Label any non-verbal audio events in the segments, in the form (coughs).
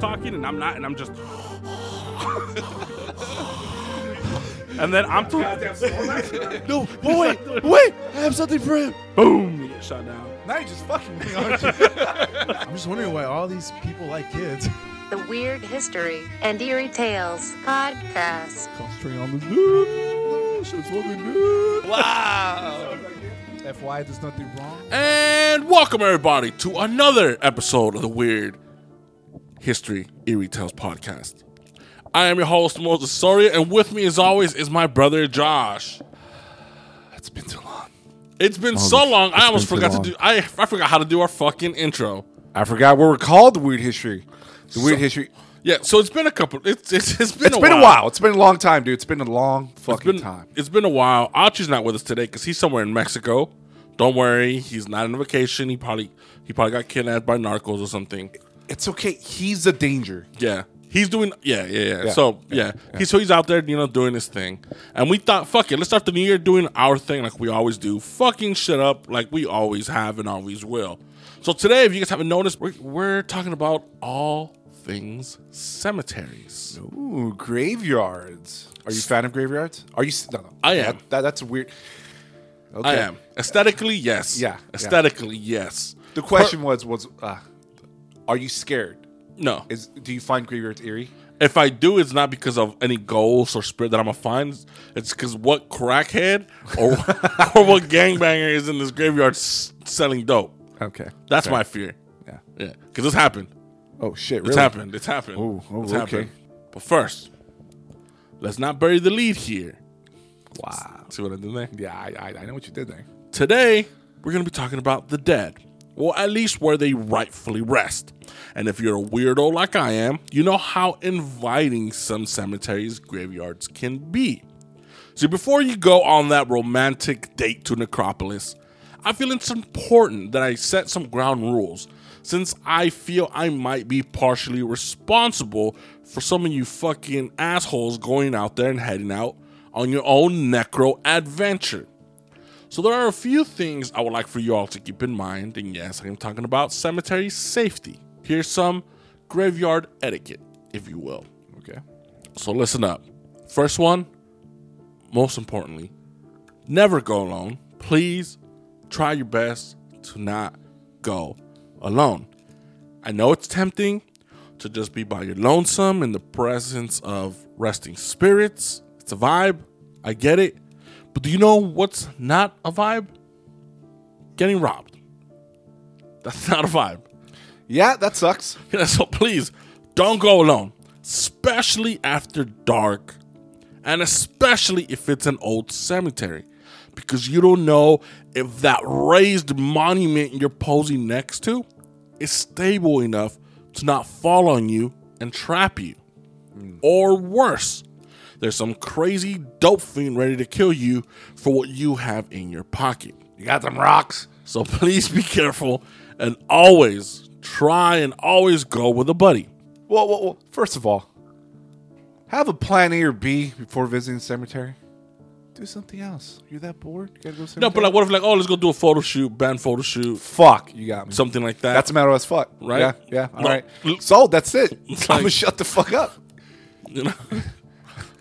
talking and I'm not, and I'm just. (laughs) and then I'm talking. No, but wait, wait, I have something for him. Boom! You get shot down. Now you're just fucking me, aren't you? (laughs) I'm just wondering why all these people like kids. The Weird History and Eerie Tales Podcast. Concentrating on this dude. Shit's fucking good. Wow. FY, there's nothing wrong. And welcome everybody to another episode of the Weird History Eerie Tales podcast. I am your host Moses Soria, and with me, as always, is my brother Josh. It's been too long. It's been so long, I almost forgot to do. I I forgot how to do our fucking intro. I forgot what we're called. The weird history. The weird history. Yeah, so it's been a couple. It's it's, it's been It's a been while. a while. It's been a long time, dude. It's been a long It's fucking been time. it's been a while. Archie's not with us today because he's somewhere in Mexico. Don't worry, he's not on vacation. He probably he probably got kidnapped by narcos or something. It's okay. He's a danger. Yeah. He's doing yeah, yeah, yeah. Yeah, So yeah. He's so he's out there, you know, doing his thing. And we thought, fuck it, let's start the new year doing our thing like we always do. Fucking shit up like we always have and always will. So today, if you guys haven't noticed, we're, we're talking about all things cemeteries. Ooh, graveyards. Are you a fan of graveyards? Are you? No, no. I am. That, that's weird. Okay. I am. Aesthetically, yes. Yeah, yeah. Aesthetically, yes. The question was was uh, are you scared? No. Is do you find graveyards eerie? If I do, it's not because of any ghosts or spirit that I'm gonna find. It's because what crackhead or (laughs) or what gangbanger is in this graveyard s- selling dope. Okay. That's Fair. my fear. Yeah. Yeah, because it's happened. Oh shit! It's Really? happened. It's happened. Ooh, oh, it's okay. happened. But first, let's not bury the lead here. Wow. See what I did there? Yeah, I, I I know what you did there. Today, we're going to be talking about the dead, or at least where they rightfully rest. And if you're a weirdo like I am, you know how inviting some cemeteries, graveyards can be. So before you go on that romantic date to Necropolis, I feel it's important that I set some ground rules since I feel I might be partially responsible for some of you fucking assholes going out there and heading out on your own necro adventure. So there are a few things I would like for you all to keep in mind, and yes, I am talking about cemetery safety. Here's some graveyard etiquette, if you will. Okay. So listen up. First one, most importantly, never go alone. Please try your best to not go alone. I know it's tempting to just be by your lonesome in the presence of resting spirits. It's a vibe. I get it. But do you know what's not a vibe? Getting robbed. That's (laughs) not a vibe. Yeah, that sucks. (laughs) Yeah, so please don't go alone, especially after dark, and especially if it's an old cemetery, because you don't know if that raised monument you're posing next to is stable enough to not fall on you and trap you. Mm. Or worse, there's some crazy dope fiend ready to kill you for what you have in your pocket. You got them rocks. So (laughs) please be careful and always try and always go with a buddy. Well, well, well, first of all, have a plan A or B before visiting the cemetery. Do something else. You're that bored? You gotta go the No, but like, what if like, oh, let's go do a photo shoot, band photo shoot, Fuck, you got me. something like that. That's a matter as fuck. Right? Yeah, yeah. All No. right. So that's it. It's I'm gonna shut the fuck up. you know. (laughs)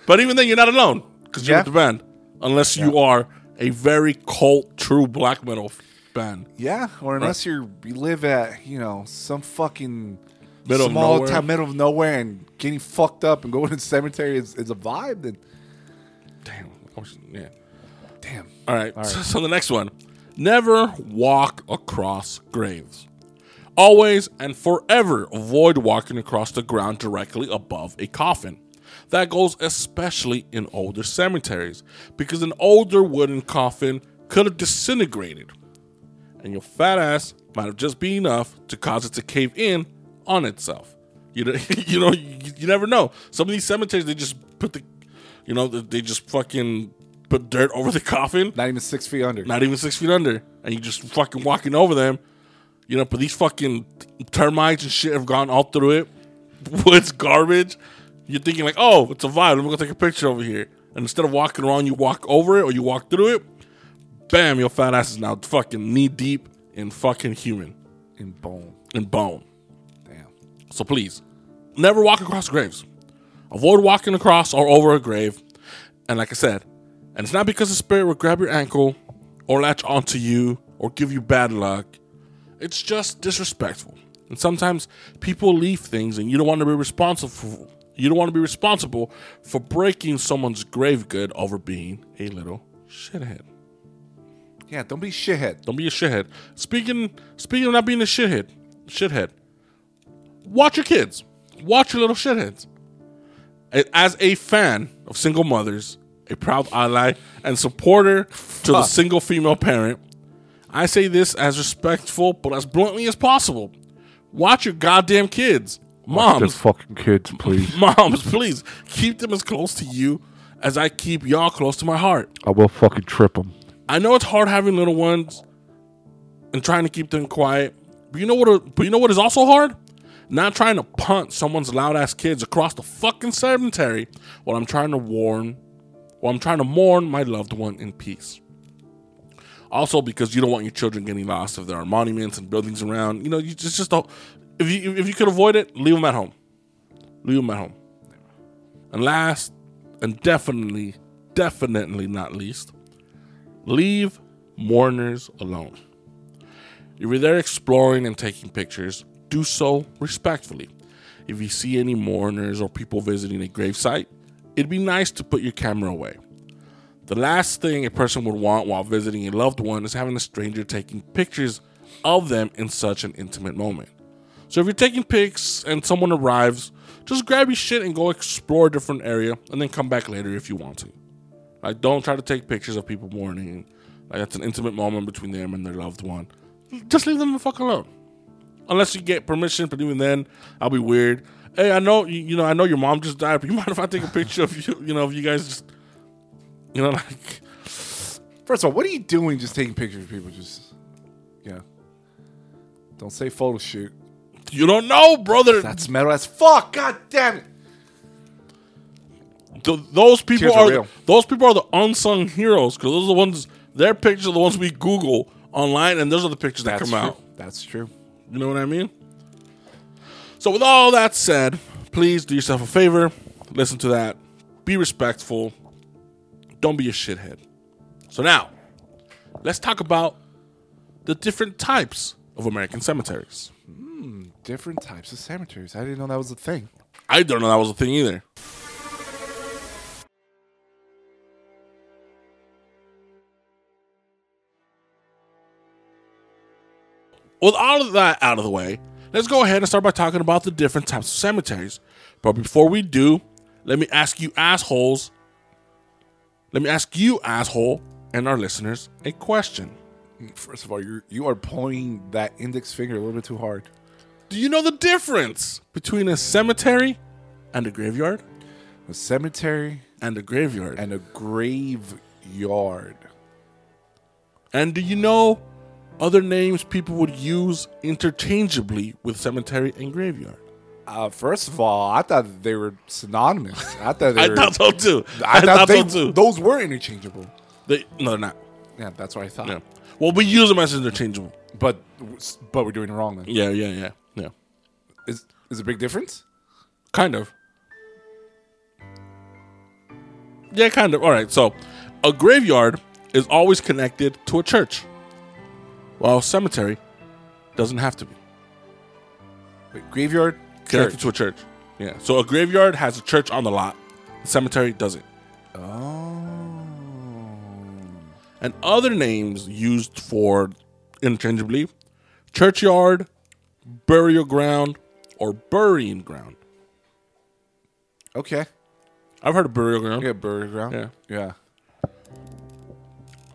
but even then, you're not alone because you're Yeah. with the band, unless you are a very cult, true black metal band. Yeah, or unless you're you live at you know some fucking Middle small town, middle of nowhere, and getting fucked up and going to the cemetery is, is a vibe. Then Damn. Yeah. damn. All right. So, so the next one never walk across graves. Always and forever avoid walking across the ground directly above a coffin. That goes especially in older cemeteries because an older wooden coffin could have disintegrated and your fat ass might have just been enough to cause it to cave in on itself. You know, (laughs) you know, you, you never know. Some of these cemeteries they just put the, you know, they just fucking put dirt over the coffin, Not even six feet under. not even six feet under, and you just fucking walking over them. You know, but these fucking termites and shit have gone all through it. (laughs) Wood's garbage. You're thinking like, oh, it's a vibe. Let me go take a picture over here. And instead of walking around, you walk over it or you walk through it. Bam, your fat ass is now fucking knee deep in fucking human in bone. in bone. Damn. So please, never walk across graves. Avoid walking across or over a grave. And like I said, and it's not because the spirit will grab your ankle or latch onto you or give you bad luck. It's just disrespectful. And sometimes people leave things and you don't want to be responsible for you don't want to be responsible for breaking someone's grave good over being a little shithead. Yeah, don't be shithead. Don't be a shithead. Speaking speaking of not being a shithead, shithead. Watch your kids. Watch your little shitheads. As a fan of single mothers, a proud ally and supporter to the single female parent, I say this as respectful but as bluntly as possible. Watch your goddamn kids. Moms, fucking kids, (laughs) please. moms, please keep them as close to you as I keep y'all close to my heart. I will fucking trip them. I know it's hard having little ones and trying to keep them quiet. But you know what? But you know what is also hard? Not trying to punt someone's loud ass kids across the fucking cemetery while I'm trying to warn, while I'm trying to mourn my loved one in peace. Also, because you don't want your children getting lost if there are monuments and buildings around. You know, you just just don't. If you if you could avoid it, leave them at home. Leave them at home. And last, and definitely, definitely not least, leave mourners alone. If you're there exploring and taking pictures, do so respectfully. If you see any mourners or people visiting a gravesite, it'd be nice to put your camera away. The last thing a person would want while visiting a loved one is having a stranger taking pictures of them in such an intimate moment. So if you're taking pics and someone arrives, just grab your shit and go explore a different area and then come back later if you want to. Like, don't try to take pictures of people mourning. Like, that's an intimate moment between them and their loved one. Just leave them the fuck alone. Unless you get permission, but even then, I'll be weird. Hey, I know you, know I know your mom just died, but you (laughs) mind if I take a picture of you? You know, if you guys just, you know, (laughs) like First of all, what are you doing just taking pictures of people? Just, yeah. Don't say photo shoot. You don't know, brother. That's metal as fuck. God damn it. Th- those people Tears are are real. those people are the unsung heroes because those are the ones. Their pictures are the ones we Google online, and those are the pictures that That's come true. out. That's true. You know what I mean? So, with all that said, please do yourself a favor. Listen to that. Be respectful. Don't be a shithead. So, now, let's talk about the different types of American cemeteries. Hmm, different types of cemeteries. I didn't know that was a thing. I don't know that was a thing either. With all of that out of the way, let's go ahead and start by talking about the different types of cemeteries. But before we do, let me ask you assholes, let me ask you asshole and our listeners a question. First of all, you're you are pointing that index finger a little bit too hard. Do you know the difference between a cemetery and a graveyard? A cemetery And a graveyard. and a graveyard. And do you know other names people would use interchangeably with cemetery and graveyard? Uh, first of all, I thought they were synonymous. I thought they (laughs) I were. thought so too. I thought they, so too. those were interchangeable. They, no, they're not. Yeah, that's what I thought. Yeah. Well, we use them as interchangeable. But but we're doing it wrong then. Yeah, yeah, yeah. Is is a big difference? Kind of. Yeah, kind of. All right. So, a graveyard is always connected to a church, while a cemetery doesn't have to be. Wait, graveyard, connected church. to a church. Yeah. So a graveyard has a church on the lot. The cemetery doesn't. Oh. And other names used for interchangeably churchyard, burial ground, or burying ground. Okay. I've heard of burial ground. Yeah, burial ground. Yeah. Yeah.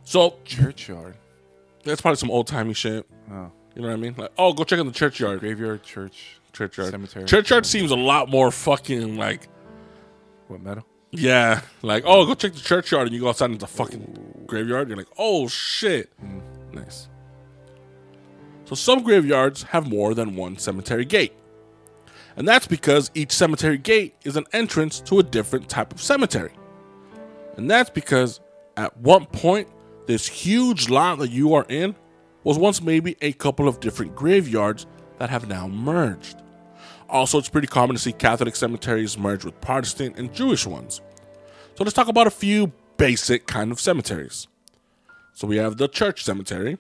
So Churchyard. that's probably some old timey shit. Oh. You know what I mean? Like, oh, go check out the churchyard. Graveyard, church, Churchyard. cemetery. Churchyard seems a lot more fucking like, What metal? yeah, like, oh, go check the churchyard and you go outside into the fucking graveyard. You're like, oh shit. Mm. Nice. So some graveyards have more than one cemetery gate. And that's because each cemetery gate is an entrance to a different type of cemetery. And that's because at one point, this huge lot that you are in was once maybe a couple of different graveyards that have now merged. Also, it's pretty common to see Catholic cemeteries merge with Protestant and Jewish ones. So let's talk about a few basic kind of cemeteries. So we have the church cemetery,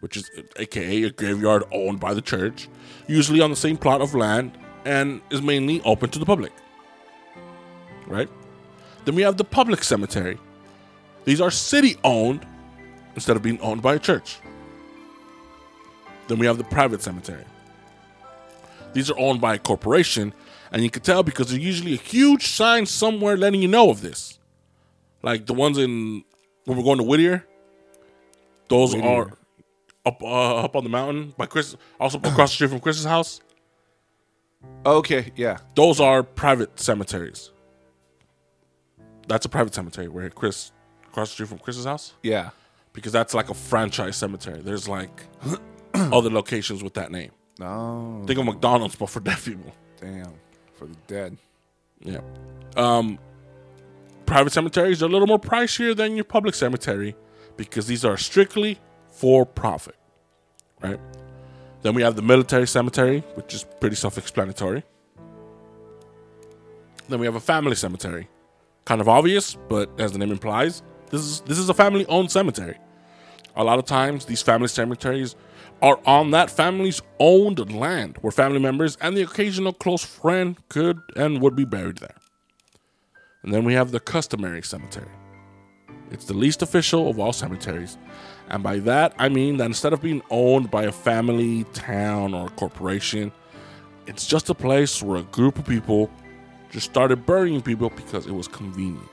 which is aka a graveyard owned by the church, usually on the same plot of land and is mainly open to the public. Right? Then we have the public cemetery. These are city owned instead of being owned by a church. Then we have the private cemetery. These are owned by a corporation, and you can tell because there's usually a huge sign somewhere letting you know of this. Like the ones in when we're going to Whittier. Those Whittier. are up uh, up on the mountain by Chris, also across the street from Chris's house. Okay, yeah. Those are private cemeteries. That's a private cemetery where Chris across the street from Chris's house Yeah. because that's like a franchise cemetery. There's like (clears throat) other locations with that name. No. Think of McDonald's, but for deaf people. Damn. For the dead. Yeah. Um, private cemeteries are a little more pricier than your public cemetery because these are strictly for profit, right? Then we have the military cemetery, which is pretty self-explanatory. Then we have a family cemetery, kind of obvious, but as the name implies, this is this is a family-owned cemetery. A lot of times, these family cemeteries are on that family's owned land, where family members and the occasional close friend could and would be buried there. And then we have the customary cemetery. It's the least official of all cemeteries. And by that, I mean that instead of being owned by a family, town, or corporation, it's just a place where a group of people just started burying people because it was convenient.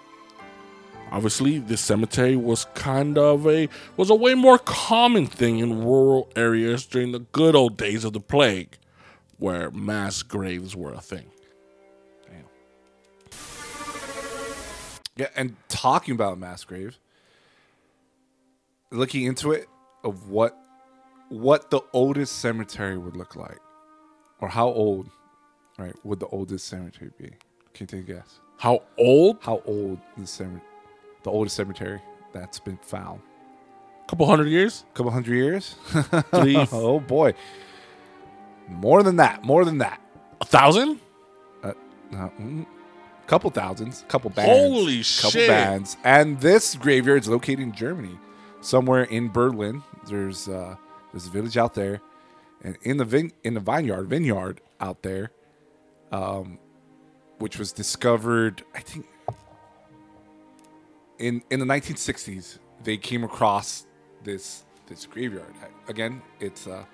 Obviously, this cemetery was kind of a was a way more common thing in rural areas during the good old days of the plague, where mass graves were a thing. Yeah, and talking about mass grave, looking into it of what what the oldest cemetery would look like, or how old, right? Would the oldest cemetery be? Can you take a guess? How old? How old the cemetery, the oldest cemetery that's been found? A couple hundred years? A couple hundred years? (laughs) Oh boy, more than that. More than that. a thousand? Uh, no, mm, couple thousands, couple bands. Holy couple shit. bands. And this graveyard is located in Germany, somewhere in Berlin. There's uh, there's a village out there, and in the vin- in the vineyard vineyard out there, um, which was discovered, I think, in in the 1960s. They came across this this graveyard. Again, it's a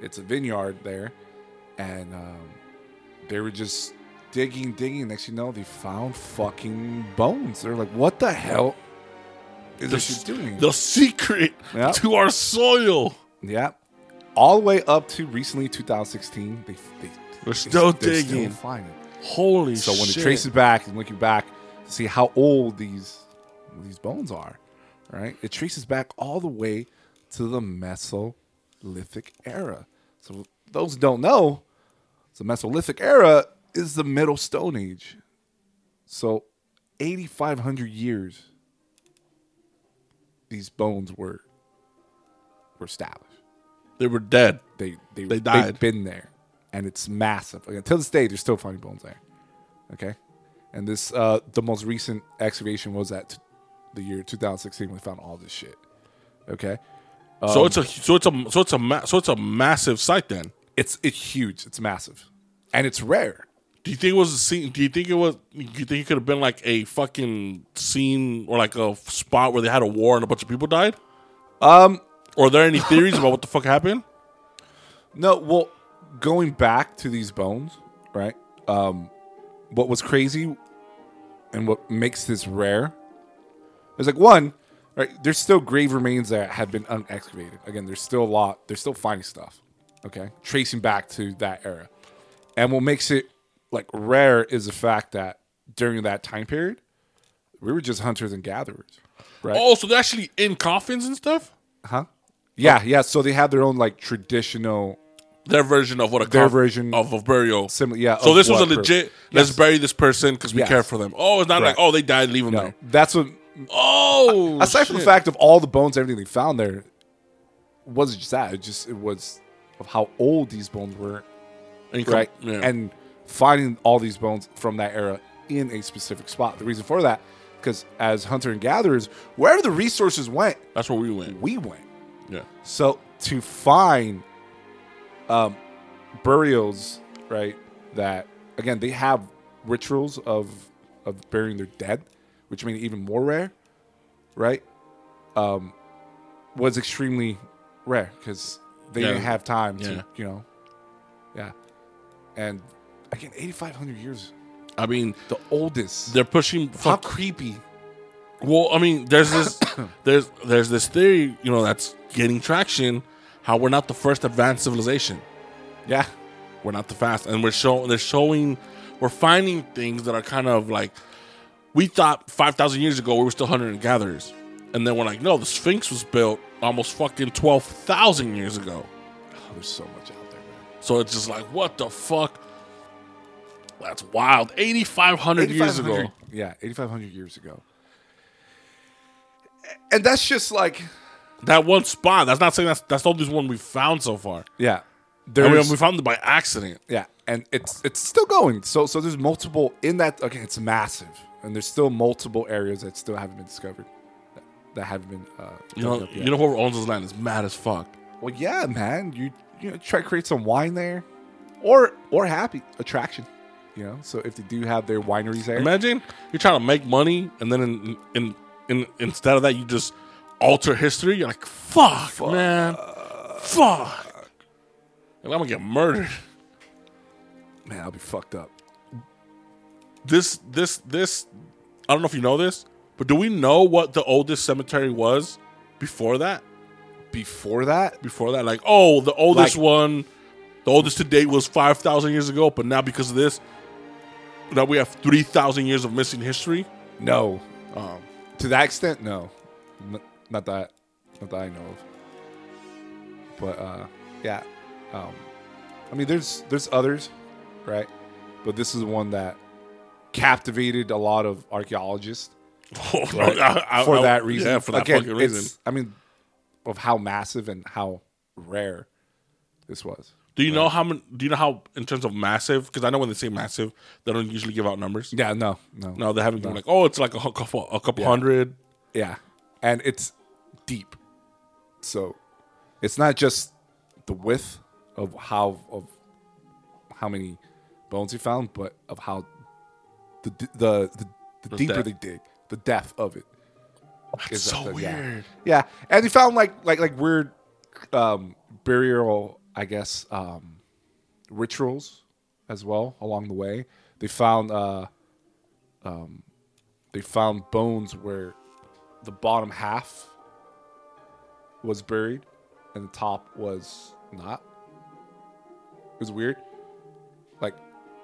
it's a vineyard there, and um, they were just digging, digging. And next, you know, they found fucking bones. They're like, "What the hell is The, shit doing?" the secret Yeah. to our soil. yeah, all the way up to recently 2016. They, they We're still they're digging. finding. Holy So when shit. they it back and looking back to see how old these these bones are, right? It traces back all the way to the Mesolithic era. So those don't know, the Mesolithic era is the Middle Stone Age. So 8,500 years, these bones were were established. they were dead. They they They died. They've been there, and it's massive. Again, till this day, they're still finding bones there. Okay, and this uh the most recent excavation was at t- the year 2016 when they found all this shit. Okay, so Um, it's a so it's a so it's a ma- so it's a massive site then. it's it's huge. It's massive, and it's rare. Do you think it was a scene? Do you think it was? Do you think it could have been like a fucking scene or like a spot where they had a war and a bunch of people died? Um, Or are there any theories about what the fuck happened? No, well, going back to these bones, right? Um, what was crazy and what makes this rare is like one, right? There's still grave remains that have been unexcavated. Again, there's still a lot. They're still finding stuff. Okay, tracing back to that era, and what makes it like rare is the fact that during that time period, we were just hunters and gatherers, right? Oh, so they're actually in coffins and stuff. Huh? Yeah, yeah. So they have their own like traditional Their version of what a Their version- of a burial. Similar, yeah. So this was a legit. Let's bury this person because we Yes. care for them. Oh, it's not Correct. like oh they died, leave them No, there. that's what. Oh, Aside from the fact of all the bones, everything they found there, wasn't just that. It just it was of how old these bones were And come- right? yeah. And finding all these bones from that era in a specific spot. The reason for that, because as hunter and gatherers, wherever the resources went, That's where we went. we went. Yeah. So to find um, burials, right? That again, they have rituals of of burying their dead, which made it even more rare, right? Um, was extremely rare because they Yeah. didn't have time Yeah. to, you know, yeah. And again, eighty five hundred years, I mean, the oldest. they're pushing. How Fuck. creepy! Well, I mean, there's this, (coughs) there's there's this theory, you know, that's getting traction. How we're not the first advanced civilization. Yeah, We're not the fast, and we're showing. They're showing. We're finding things that are kind of like we thought five thousand years ago we were still hunter and gatherers, and then we're like, no, the Sphinx was built almost fucking twelve thousand years ago. oh, there's so much out there, man. So it's just like, what the fuck? That's wild. Eighty five hundred years ago. Yeah, 8,500 years ago. And that's just like, That one spot. That's not saying that's that's the only one we found so far. yeah, I there's, mean, we found it by accident. yeah, and it's it's still going. So so there's multiple in that. Okay, it's massive, and there's still multiple areas that still haven't been discovered, that, that haven't been. Uh, You know, you know whoever owns this land is mad as fuck. Well, yeah, man. You you know try to create some wine there, or or happy attraction. You know, so if they do have their wineries there, Imagine you're trying to make money, and then in in, in instead of that, you just alter history. You're like, fuck, man, fuck. And I'm gonna get murdered. man, I'll be fucked up. This this this. I don't know if you know this, but do we know what the oldest cemetery was before that? Before that, Before that, like, oh, the oldest Like- one, the oldest to date was five thousand years ago, but now because of this, now we have three thousand years of missing history. no. Um, To that extent, no, N- not that, not that I know of. But uh, yeah, um, I mean, there's there's others, right? But this is one that captivated a lot of archaeologists (laughs) right? I- I- for I- that reason. Yeah, for that Again, fucking reason. I mean, of how massive and how rare this was. Do you know how many? Do you know how in terms of massive? Because I know when they say massive, they don't usually give out numbers. Yeah, no, no, No, they haven't been like, oh, it's like a couple, a couple Yeah. hundred. Yeah, and it's deep. So it's not just the width of how of how many bones he found, but of how the the the, the, The deeper depth. they dig, the depth of it. It's is so the- yeah. weird. Yeah, and he found like like like weird um, burial, I guess, um, rituals as well along the way. They found uh, um, they found bones where the bottom half was buried and the top was not. It was weird. Like,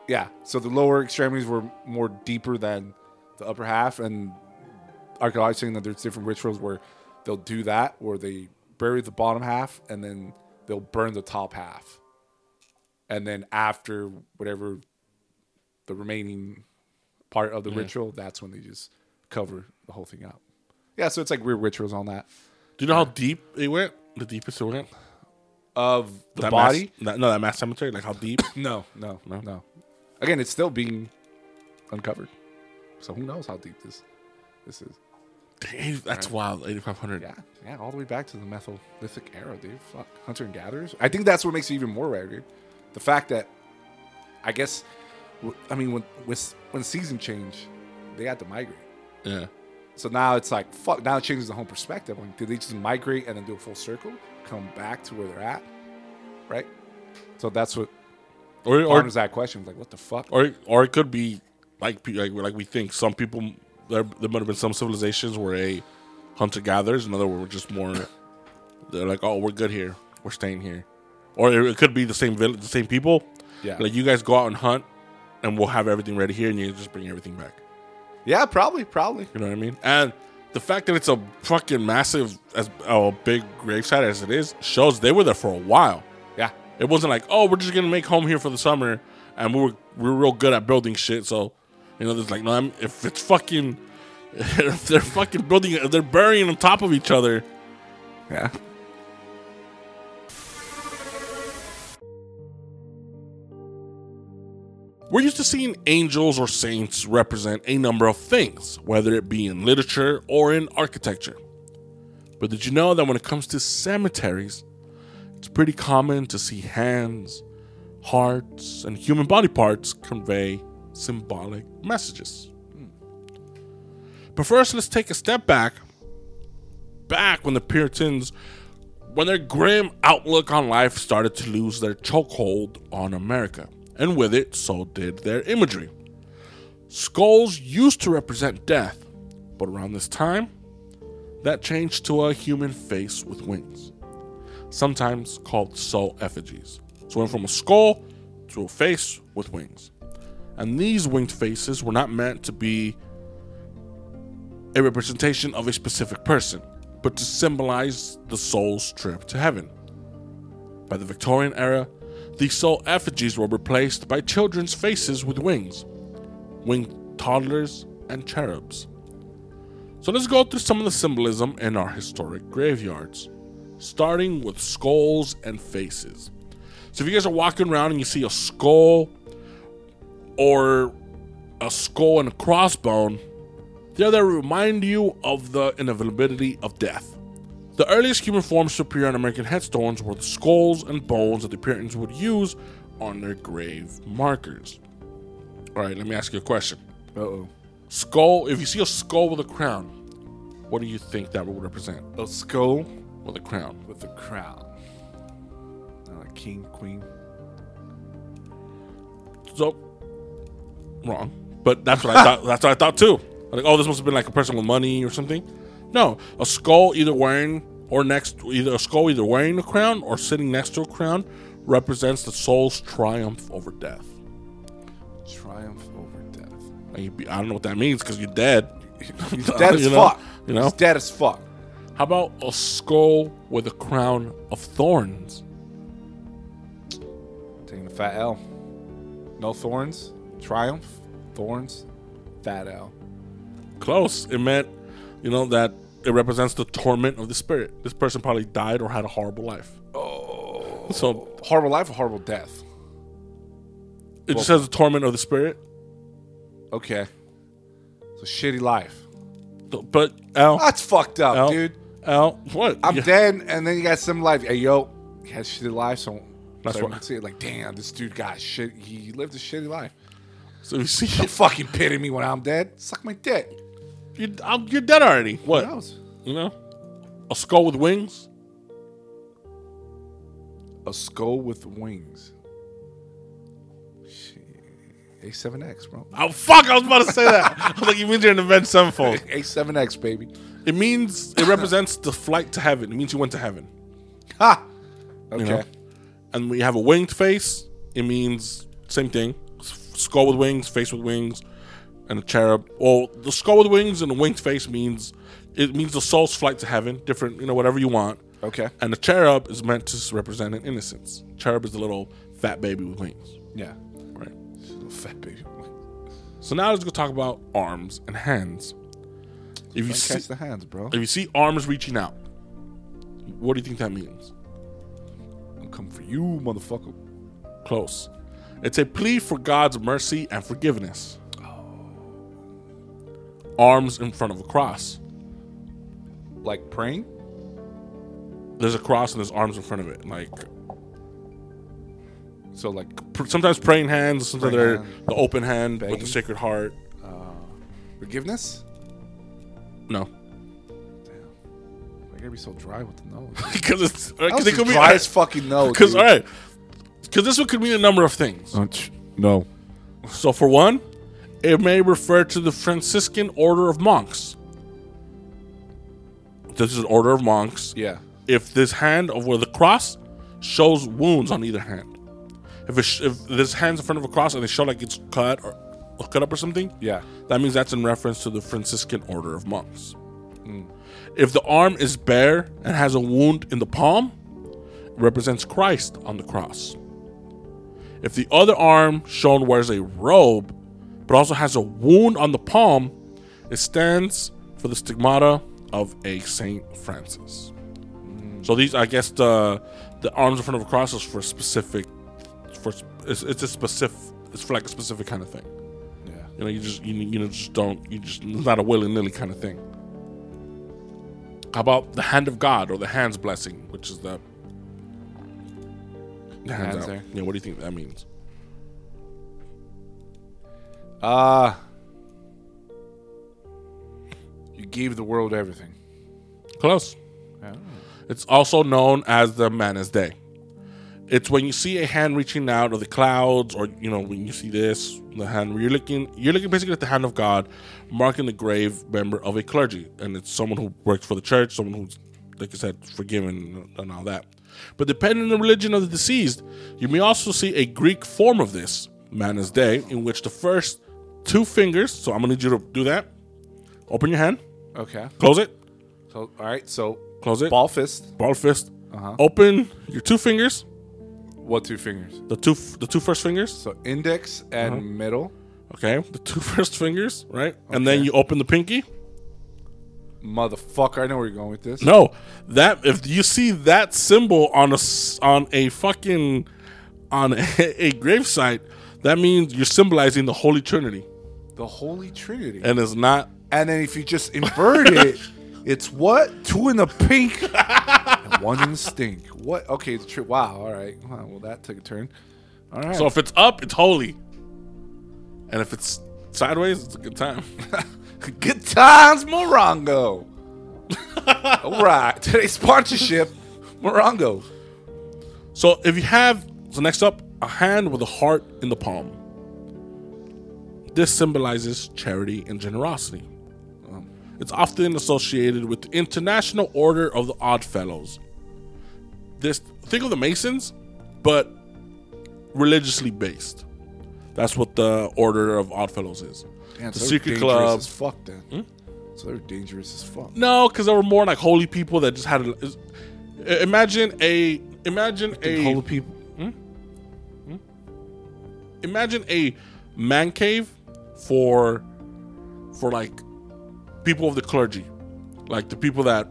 yeah. So the lower extremities were more deeper than the upper half, and archaeologists saying that there's different rituals where they'll do that, where they bury the bottom half and then they'll burn the top half, and then after whatever the remaining part of the ritual, that's when they just cover the whole thing up. Yeah, so it's like weird rituals on that Do you know how deep it went? The deepest it went. of the That body. Mass, no, that mass cemetery. Like how deep? (coughs) No, no, No? no, Again, it's still being uncovered, so who knows how deep this this is. That's wild. Eighty five hundred. Yeah, yeah, all the way back to the Mesolithic era, dude. Fuck, hunter and gatherers. I think that's what makes it even more rare, dude. The fact that, I guess, I mean, when with when season change, they had to migrate. Yeah. So now it's like fuck. Now it changes the whole perspective. Like, did they just migrate and then do a full circle, come back to where they're at, right? So that's what Or or that question. Like, what the fuck? or or it could be like like like we think. Some people there there might have been some civilizations where a hunter gatherers, another were just more. They're like, oh, we're good here. We're staying here. Or it could be the same village, the same people. Yeah, Like you guys go out and hunt, and we'll have everything ready here, and you just bring everything back. yeah, probably, probably. You know what I mean? And the fact that it's a fucking massive, as a big gravesite as it is, shows they were there for a while. Yeah, It wasn't like, oh, we're just gonna make home here for the summer, and we were we were real good at building shit. So, you know, there's like, no, I'm, if it's fucking, they're fucking building, they're burying on top of each other. yeah. We're used to seeing angels or saints represent a number of things, whether it be in literature or in architecture. But did you know that when it comes to cemeteries, it's pretty common to see hands, hearts, and human body parts convey symbolic messages? But first, let's take a step back. Back when the Puritans, when their grim outlook on life started to lose their chokehold on America, and with it, so did their imagery. Skulls used to represent death, but around this time, that changed to a human face with wings, sometimes called soul effigies. So went from a skull to a face with wings. And these winged faces were not meant to be a representation of a specific person, but to symbolize the soul's trip to heaven. By the Victorian era, these soul effigies were replaced by children's faces with wings, winged toddlers, and cherubs. So let's go through some of the symbolism in our historic graveyards, starting with skulls and faces. So if you guys are walking around and you see a skull or a skull and a crossbone, they're there to remind you of the inevitability of death. The earliest human forms to appear on American headstones were the skulls and bones that the Puritans would use on their grave markers. All right, let me ask you a question. Uh oh. Skull, if you see a skull with a crown, what do you think that would represent? A skull With a crown. with a crown. Uh, king, queen. So, wrong. But that's what I thought. That's what I thought too. Like, oh, this must have been like a person with money or something. No, a skull either wearing or next, either a skull either wearing a crown or sitting next to a crown represents the soul's triumph over death. Triumph over death. Be- I don't know what that means because you're dead. (laughs) He's dead (laughs) as You know? fuck. You know? He's dead as fuck. How about a skull with a crown of thorns? Taking a fat L. No thorns. Triumph. Thorns. Fat L. Close. It meant, you know, that it represents the torment of the spirit. This person probably died or had a horrible life. Oh. So Horrible life or horrible death? it just says the torment of the spirit. Okay. It's a shitty life. But Al, That's fucked up, Al, dude. Al, what? I'm Yeah. dead, and then you got some life. Hey, yo, he has a shitty life, so That's so what- I see it like, damn, this dude got shit. He lived a shitty life. So you see, Don't (laughs) fucking pity me when I'm dead. Suck my dick. You're, I'm- you're dead already. What? Who knows? You know, a skull with wings. A skull with wings. A7X, bro. Oh fuck! I was about to say that. (laughs) I was like, you mean you're an Avenged Sevenfold? A7X, baby. It means it represents the flight to heaven. It means you went to heaven. Ha! Okay. You know? And when you have a winged face, it means same thing. S- Skull with wings, face with wings, and a cherub. Well, the skull with wings and the winged face means it means the soul's flight to heaven. Different, you know, whatever you want. Okay. And the cherub is meant to represent an innocence. Cherub is the little fat baby with wings, Yeah. right? Little fat baby. So now let's go talk about arms and hands. If you see, catch the hands, bro. if you see arms reaching out, what do you think that means? I'm coming for you, motherfucker. Close. It's a plea for God's mercy and forgiveness. Arms in front of a cross. Like praying? There's a cross and there's arms in front of it. Like So like pr- sometimes praying hands, sometimes Praying they're hand. the open hand with Begging. the Sacred Heart. Uh, forgiveness? No, Damn, I gotta be so dry with the nose. (laughs) because it's uh, That because was it the could be driest fucking nose. Because dude. all right, because this one could mean a number of things. Oh, no. So for one, it may refer to the Franciscan order of monks. This is an order of monks. Yeah. If this hand over the cross shows wounds on either hand, if it sh- if this hand's in front of a cross and they show like it's cut or, or cut up or something, Yeah. that means that's in reference to the Franciscan order of monks. Mm. If the arm is bare and has a wound in the palm, it represents Christ on the cross. If the other arm shown wears a robe, but also has a wound on the palm, it stands for the stigmata of a Saint Francis. So these, I guess, the the arms in front of a cross is for specific, for it's, it's a specific It's for like a specific kind of thing. Yeah. You know, you just you, you know just don't you just it's not a willy nilly kind of thing. How about the hand of God or the hands blessing, which is the the hands, Hands out. there. Yeah, what do you think that means? Uh you gave the world everything. Close. It's also known as the Manus Dei. It's when you see a hand reaching out of the clouds, or you know, when you see this, the hand where you're looking, you're looking basically at the hand of God, marking the grave member of a clergy, and it's someone who works for the church, someone who's, like I said, forgiven and all that. But depending on the religion of the deceased, you may also see a Greek form of this Manus Dei, in which the first two fingers. So I'm gonna need you to do that. Open your hand, Okay. close it, So all right, so close it, ball fist. ball fist. Uh-huh. Open your two fingers, What two fingers? the two the two first fingers. So index and Uh-huh. middle. Okay, the two (laughs) first fingers, right? And then you open the pinky. Motherfucker, I know where you're going with this. No, that if you see that symbol on a on a fucking on a, (laughs) a gravesite, that means you're symbolizing the Holy Trinity, The Holy Trinity. and it's not. And then if you just invert it, (laughs) it's what? Two in the pink and one in the stink. What? Okay, the tri- wow, all right. Wow, well, that took a turn. All right. So if it's up, it's holy, and if it's sideways, it's a good time. (laughs) Good times, Morongo. (laughs) all right. Today's sponsorship, Morongo. So if you have so next up a hand with a heart in the palm, this symbolizes charity and generosity. Um, It's often associated with the International Order of the Odd Fellows. This think of the Masons, but religiously based. That's what the Order of Odd Fellows is. Damn, the so they're secret dangerous club. as fuck then. Hmm? So they're dangerous as fuck. No, because they were more like holy people that just had. A, imagine a imagine a Holy people. Hmm? Hmm? imagine a man cave for for like people of the clergy like the people that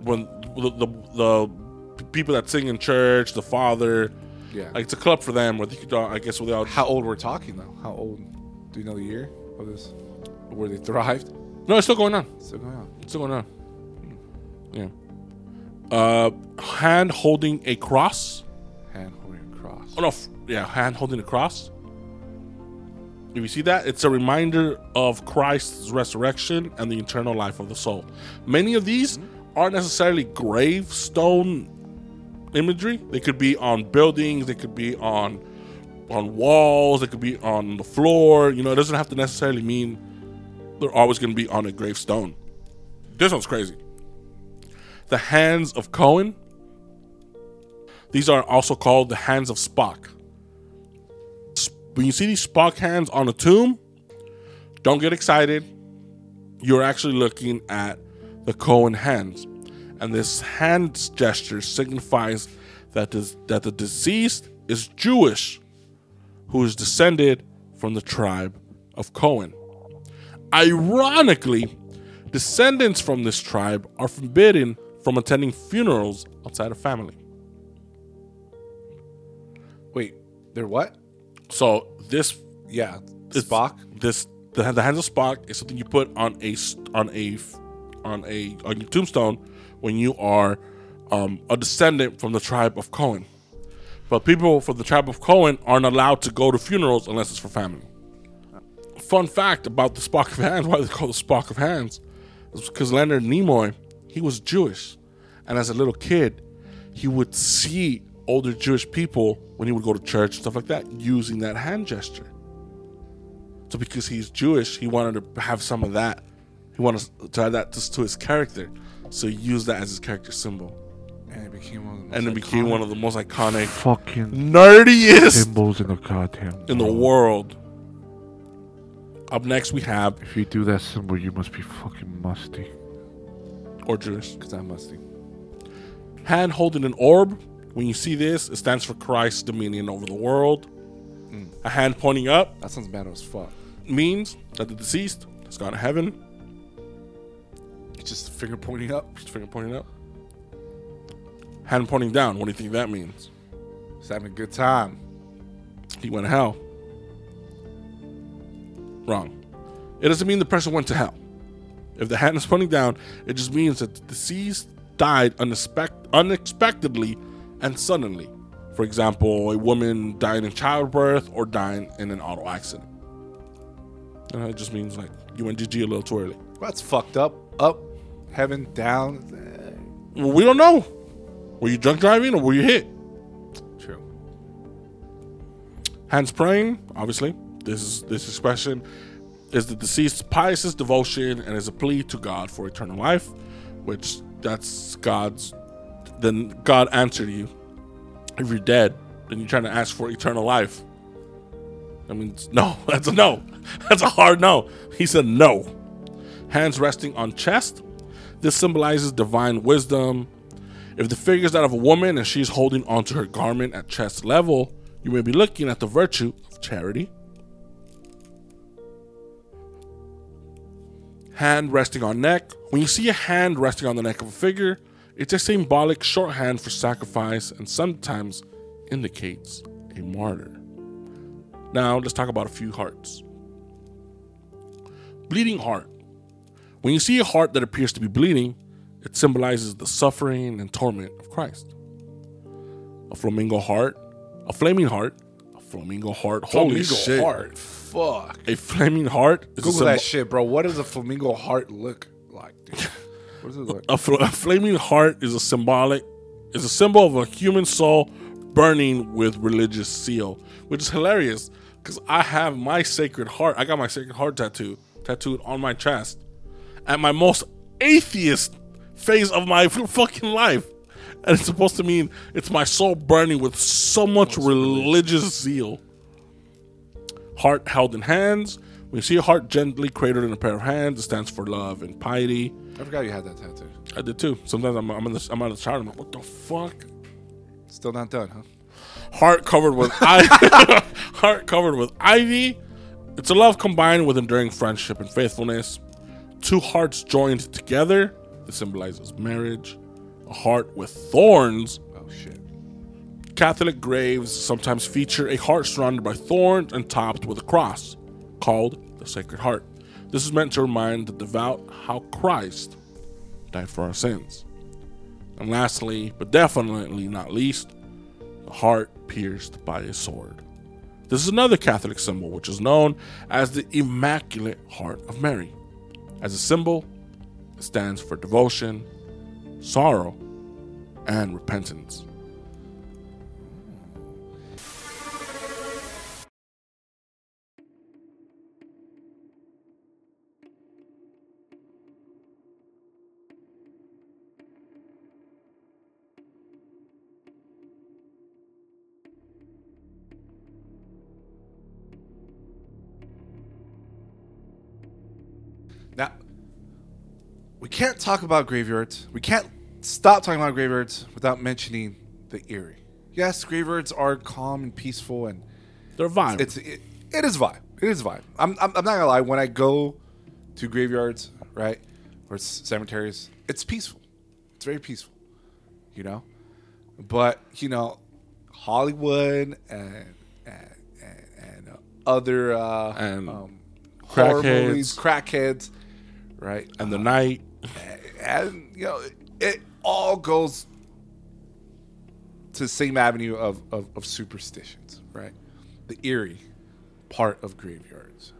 when the the, the people that sing in church the father Yeah. like it's a club for them where they could i guess they How old we're talking though? How old? Do you know the year of this? Where they thrived? no it's still going on Still going on. it's still going on yeah uh hand holding a cross Hand holding a cross. Oh no, f- yeah, hand holding a cross. If you see that, it's a reminder of Christ's resurrection and the eternal life of the soul. Many of these mm-hmm. aren't necessarily gravestone imagery. They could be on buildings, they could be on on walls, they could be on the floor. You know, it doesn't have to necessarily mean they're always going to be on a gravestone. This one's crazy. The hands of Cohen. These are also called the hands of Spock. When you see these Spock hands on a tomb, don't get excited. You're actually looking at the Cohen hands. And this hand gesture signifies that, this, that the deceased is Jewish, who is descended from the tribe of Cohen. Ironically, descendants from this tribe are forbidden from attending funerals outside of family. Wait, they're what? So this Yeah, It's- Spock. this the, the hands of Spock is something you put on a on a on a on your tombstone when you are um, a descendant from the tribe of Cohen. But people from the tribe of Cohen aren't allowed to go to funerals unless it's for family. Fun fact about the Spock of Hands, (laughs) why they call the Spock of Hands, is because Leonard Nimoy, he was Jewish, and as a little kid, he would see older Jewish people when he would go to church and stuff like that using that hand gesture. So because he's Jewish, he wanted to have some of that. He wanted to add that to, to his character. So he used that as his character symbol. And it became one of the most And it became one of the most iconic, Fucking nerdiest symbols in the goddamn. in the world. Up next, we have, If you do that symbol, you must be fucking musty. or Jewish, Because I'm musty. hand holding an orb. When you see this, it stands for Christ's dominion over the world. A hand pointing up That sounds bad as fuck. means that the deceased has gone to heaven. It's just a finger pointing up. Just finger pointing up. Hand pointing down. What do you think that means? He's having a good time. He went to hell. Wrong. It doesn't mean the person went to hell. If the hand is pointing down, it just means that the deceased died unexpect- unexpectedly and suddenly. For example, a woman dying in childbirth or dying in an auto accident. Uh, it just means like you went GG a little too early. That's fucked up. Up, heaven, down. Well, we don't know. Were you drunk driving or were you hit? True. Hands praying, obviously. This is this expression is the deceased's pious devotion and is a plea to God for eternal life, which that's God's. Then God answered you. If you're dead, then you're trying to ask for eternal life. I mean, no. (laughs) That's a no. That's a hard no. He said no. Hands resting on chest. This symbolizes divine wisdom. If the figure is that of a woman and she's holding onto her garment at chest level, you may be looking at the virtue of charity. Hand resting on neck. When you see a hand resting on the neck of a figure, it's a symbolic shorthand for sacrifice and sometimes indicates a martyr. Now, let's talk about a few hearts. Bleeding heart. When you see a heart that appears to be bleeding, it symbolizes the suffering and torment of Christ. A flamingo heart, a flaming heart, a flamingo heart. Holy Flamingo shit! heart. Fuck. A flaming heart is a, Google symbol- that shit, bro. What does a flamingo heart look like? (laughs) What does it look? a, fl- a flaming heart is a symbolic, is a symbol of a human soul burning with religious zeal, which is hilarious because I have my sacred heart. I got my sacred heart tattoo tattooed on my chest at my most atheist phase of my (laughs) fucking life. And it's supposed to mean it's my soul burning with so much religious zeal. Heart held in hands. You see a heart gently cradled in a pair of hands, it stands for love and piety. I forgot you had that tattoo. I did too. Sometimes I'm I'm, in the, I'm out of the shower. I'm like, what the fuck? Still not done, huh? Heart covered with (laughs) ivy. (laughs) heart covered with ivy. It's a love combined with enduring friendship and faithfulness. Two hearts joined together. This symbolizes marriage. A heart with thorns. Oh shit. Catholic graves sometimes feature a heart surrounded by thorns and topped with a cross, called the Sacred Heart. This is meant to remind the devout how Christ died for our sins. And lastly, but definitely not least, the heart pierced by a sword. This is another Catholic symbol, which is known as the Immaculate Heart of Mary. As a symbol, it stands for devotion, sorrow, and repentance. Can't talk about graveyards. We can't stop talking about graveyards without mentioning the eerie. Yes, graveyards are calm and peaceful, and They're violent. it's it, it is vibe. It is vibe. I'm, I'm I'm not gonna lie. When I go to graveyards, right, or cemeteries, it's peaceful. It's very peaceful, you know. But you know, Hollywood and and and, and uh, other uh, And um, horror crackheads. movies, crackheads, right? and the night. And you know it, all goes to the same avenue of, of, of superstitions right? The eerie part of graveyards.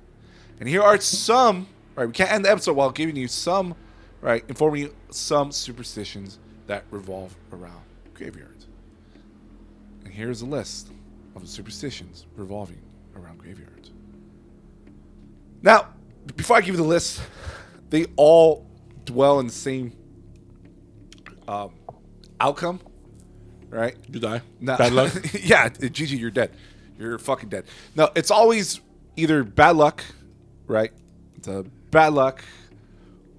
And here are some right we can't end the episode while giving you some right informing you some superstitions that revolve around graveyards. And here's a list of the superstitions revolving around graveyards. Now before i give you the list they all dwell in the same um, outcome, right? You die. No, Bad luck. (laughs) yeah, Gigi, you're dead. You're fucking dead. No, it's always either bad luck, right? It's a bad luck,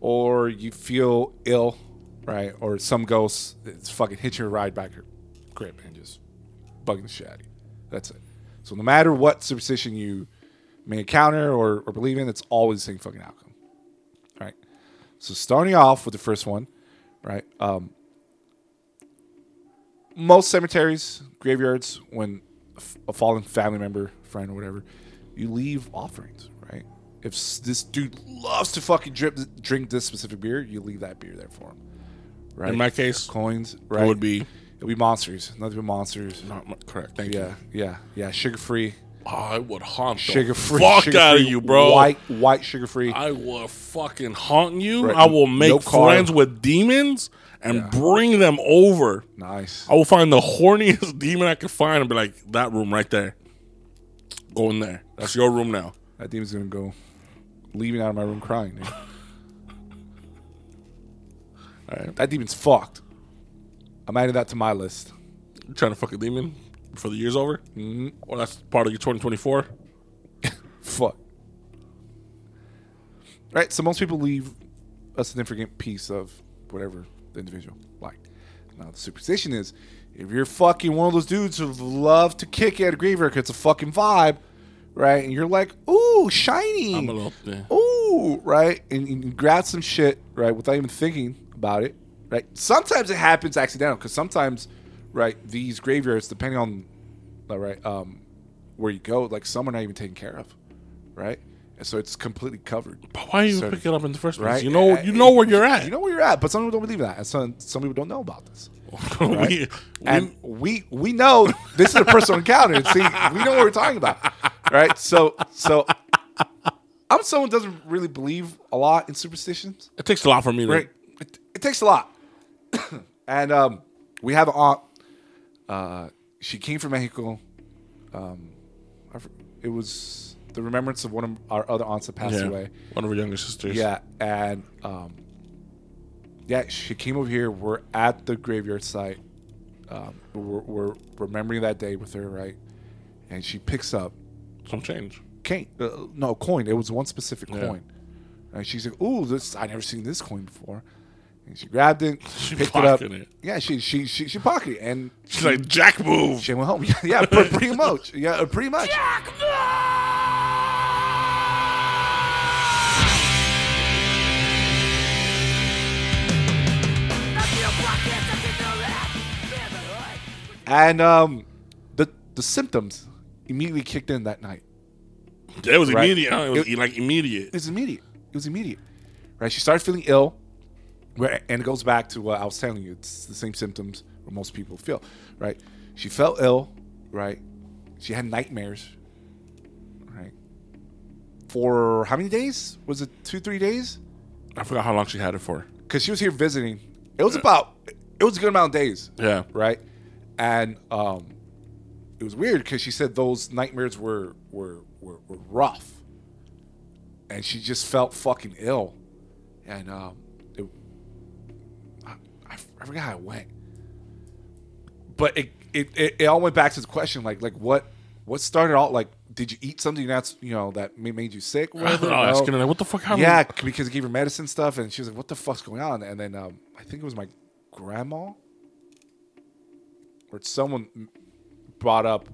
or you feel ill, right? Or some ghost it's fucking hitching a ride back your crib and just bugging the shit out of you. That's it. So no matter what superstition you may encounter or, or believe in, it's always the same fucking outcome. So starting off with the first one, right? Um, most cemeteries, graveyards, when a fallen family member, friend, or whatever, you leave offerings, right? if this dude loves to fucking drip, drink this specific beer, you leave that beer there for him. Right. In my case, coins, right? it would be It'll be monsters. Nothing but monsters. not correct. Thank Yeah, you. yeah, yeah. yeah. Sugar free, I would haunt sugar free, fuck sugar out of you, bro. White, white sugar free. I will fucking haunt you. Right. I will make No friends with demons and Yeah. bring them over. Nice. I will find the horniest (laughs) demon I can find and be like, that room right there. Go in there. That's your room now. That demon's gonna go, leaving out of my room crying. Dude. (laughs) All right. that demon's fucked. I'm adding that to my list. You trying to fuck a demon before the year's over? Mm-hmm. Or that's part of your 2024? (laughs) Fuck. Right. So most people leave a significant piece of whatever the individual like. Now the superstition is, if you're fucking one of those dudes who love to kick at a graveyard 'cause it's a fucking vibe, right? And you're like, ooh, shiny. I'm a little. Yeah. ooh, right? And, and you grab some shit, right, without even thinking about it, right? Sometimes it happens accidental because sometimes, right, these graveyards, depending on, right, um, where you go, like some are not even taken care of, right? And so it's completely covered, But why are you So- pick it up in the first place? right? You know, Uh, you know where you're at. You know where you're at, but some people don't believe that, and some some people don't know about this. (laughs) Right? we- and we we know this is a personal encounter. See, we know what we're talking about, right? So so I'm someone who doesn't really believe a lot in superstitions. it takes a lot for me to. Right. It, it takes a lot. (coughs) and um, we have an aunt. Uh, she came from Mexico. Um, it was the remembrance of one of our other aunts that passed Yeah. away. One of her younger sisters. Yeah, and um, yeah, she came over here. We're at the graveyard site. Um, we're, we're remembering that day with her, right? And she picks up Some change. coin. Uh, no, coin. It was one specific Yeah. coin. And she's like, "Ooh, this! I never seen this coin before." And she grabbed it, She picked it up. it. Yeah, she she she she pocketed it, and She's like, Jack move. she went home. (laughs) yeah, pretty much. Yeah, uh, pretty much. Jack move. And um, the the symptoms immediately kicked in that night. It was Right. immediate. Huh? It was It- like immediate. It was immediate. It was immediate. Right? She started feeling ill. Right? And it goes back to what I was telling you. It's the same symptoms where most people feel. Right? She felt ill. Right? She had nightmares. Right? For how many days? Was it two, three days? I forgot how long she had it for. Because she was here visiting. It was about. It was a good amount of days. Yeah. Right? And um, it was weird because she said those nightmares were were, were were rough, and she just felt fucking ill, and um, I, forgot how it went, but it, it it it all went back to the question like like what what started all like did you eat something that's you know that made you sick? I don't know. No. like, what the fuck happened? Yeah, because it gave her medicine stuff, and she was like, "What the fuck's going on?" And then um, I think it was my grandma or someone brought up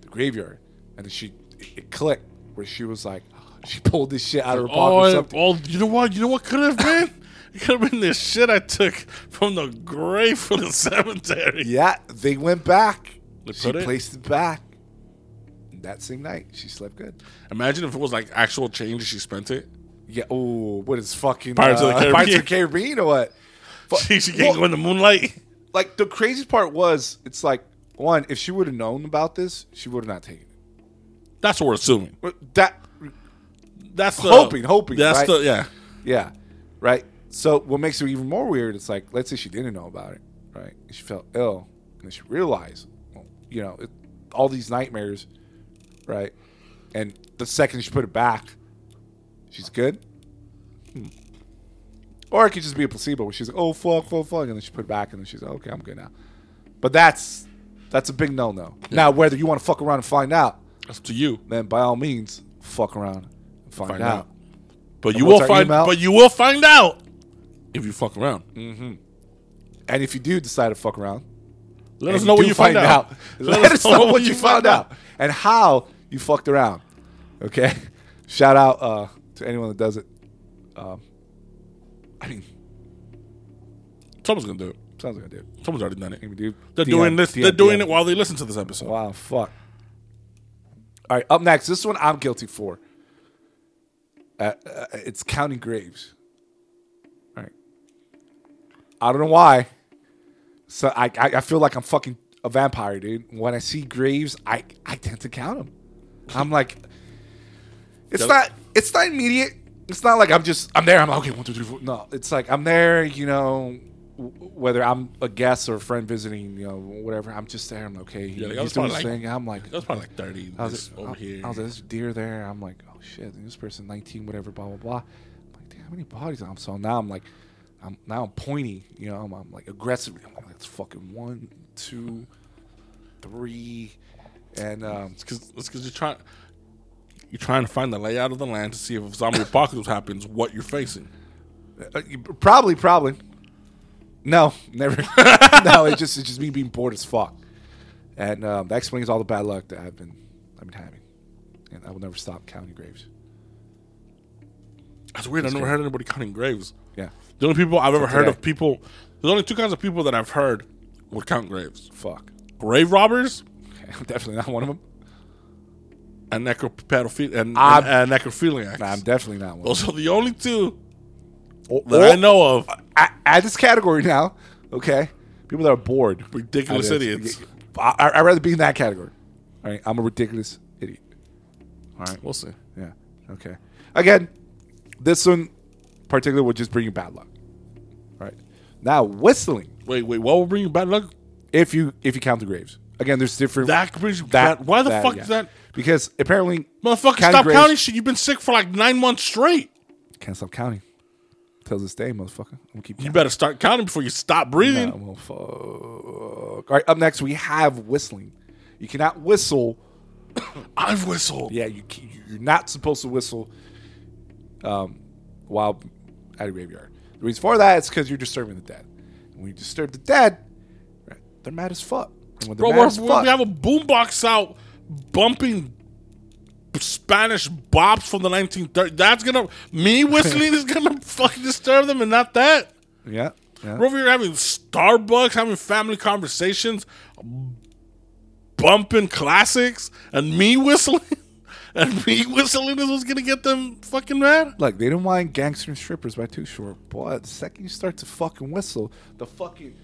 the graveyard, and then she it, it clicked where she was like, she pulled this shit out of her pocket Oh, or something. oh, you know what? You know what could have been? (laughs) it could have been this shit I took from the grave from the cemetery. Yeah, they went back. They she it? placed it back. That same night, she slept good. Imagine if it was like actual change and she spent it. Yeah. Oh, what is fucking Pirates of the uh, Caribbean. Pirates of the Caribbean or what? (laughs) She, she can't Well, go in the moonlight. like the crazy part was, it's like one, if she would have known about this, she would have not taken it. That's what we're assuming. That That's the, Hoping, hoping, That's right? the yeah. Yeah. Right. So what makes it even more weird? It's like let's say she didn't know about it, right? She felt ill, and then she realized, well, you know, it, all these nightmares, right? And the second she put it back, she's good. Hmm. Or it could just be a placebo where she's like, "Oh fuck, fuck, fuck," and then she put it back, and then she's like, "Okay, I'm good now." But that's that's a big no-no. Now, whether you want to fuck around and find out, That's up to you. then by all means, fuck around and find, Find out. out. But And you will find. email? But you will find out if you fuck around. And if you do decide to fuck around, Let us know what you find out. (laughs) Let, us (laughs) know what you found out and how you fucked around. Okay. (laughs) Shout out uh, to anyone that does it. Um, I mean, Someone's gonna do it. sounds like I did. Someone's already done it. Do. They're DM, doing this. DM, they're doing DM. it while they listen to this episode. Wow, fuck. All right, up next. This one I'm guilty for. uh, uh, it's counting graves. I don't know why. So I, I I feel like I'm fucking a vampire, dude. When I see graves, I I tend to count them. I'm like, it's not it's not immediate. It's not like I'm just I'm there. I'm like okay, one, two, three, four. No, it's like I'm there. You know, w- whether I'm a guest or a friend visiting, you know, whatever. I'm just there. I'm like, okay. Yeah, like, I he's doing his like- thing. I'm like, That's probably like 30 I was this over I, here. I was like, there's a deer there. I'm like, oh shit, this person 19, whatever, blah blah blah. I'm like, damn, how many bodies? I'm so now I'm like, I'm now I'm pointy. You know, I'm, I'm like aggressively. I'm like, that's fucking one, two, three, and um, It's because you're trying you're trying to find the layout of the land to see if a zombie apocalypse happens, what you're facing. uh, you- probably, probably. No, never. (laughs) (laughs) no, it's just it's just me being bored as fuck, and um, that explains all the bad luck that I've been I've been having, and I will never stop counting graves. That's weird. I've never heard anybody counting graves. Yeah, The only people I've ever heard of people, there's only two kinds of people that I've heard would count graves: fuck. grave robbers I'm (laughs) definitely not one of them. and necropedophilia and, I'm- and, and necrophiliacs. Nah, I'm definitely not one. Those are the only two oh, that oh, I know of. I- add this category now, okay? People that are bored. Ridiculous I idiots. I, I'd rather be in that category. All right, I'm a ridiculous idiot. All right, We'll see. yeah, okay. Again, this one particular would just bring you bad luck. All right, now whistling. Wait, wait. What will bring you bad luck? If you if you count the graves, again, there's different. That brings you that- bad. Why the that, fuck yeah. is that? Because apparently, Motherfucker, counting stop graves- counting shit. You've been sick for like nine months straight. Can't stop counting. Till this day, motherfucker. I'm gonna keep. You better start counting before you stop breathing. Nah, well, fuck. All right, up next we have whistling. You cannot whistle. (coughs) I've whistled. Yeah, you you're not supposed to whistle um, while at a graveyard. The reason for that is because you're disturbing the dead. And when you disturb the dead, they're mad as fuck. Bro, we're, as we have a boombox out bumping Spanish bops from the 1930s. That's gonna me (laughs) whistling is gonna fucking disturb them, and not that. yeah, yeah. We're over here having Starbucks, having family conversations, bumping classics, and me whistling. (laughs) And me whistling is was gonna get them fucking mad. Look, they didn't mind gangster and strippers by Too Short. Boy, the second you start to fucking whistle, the fucking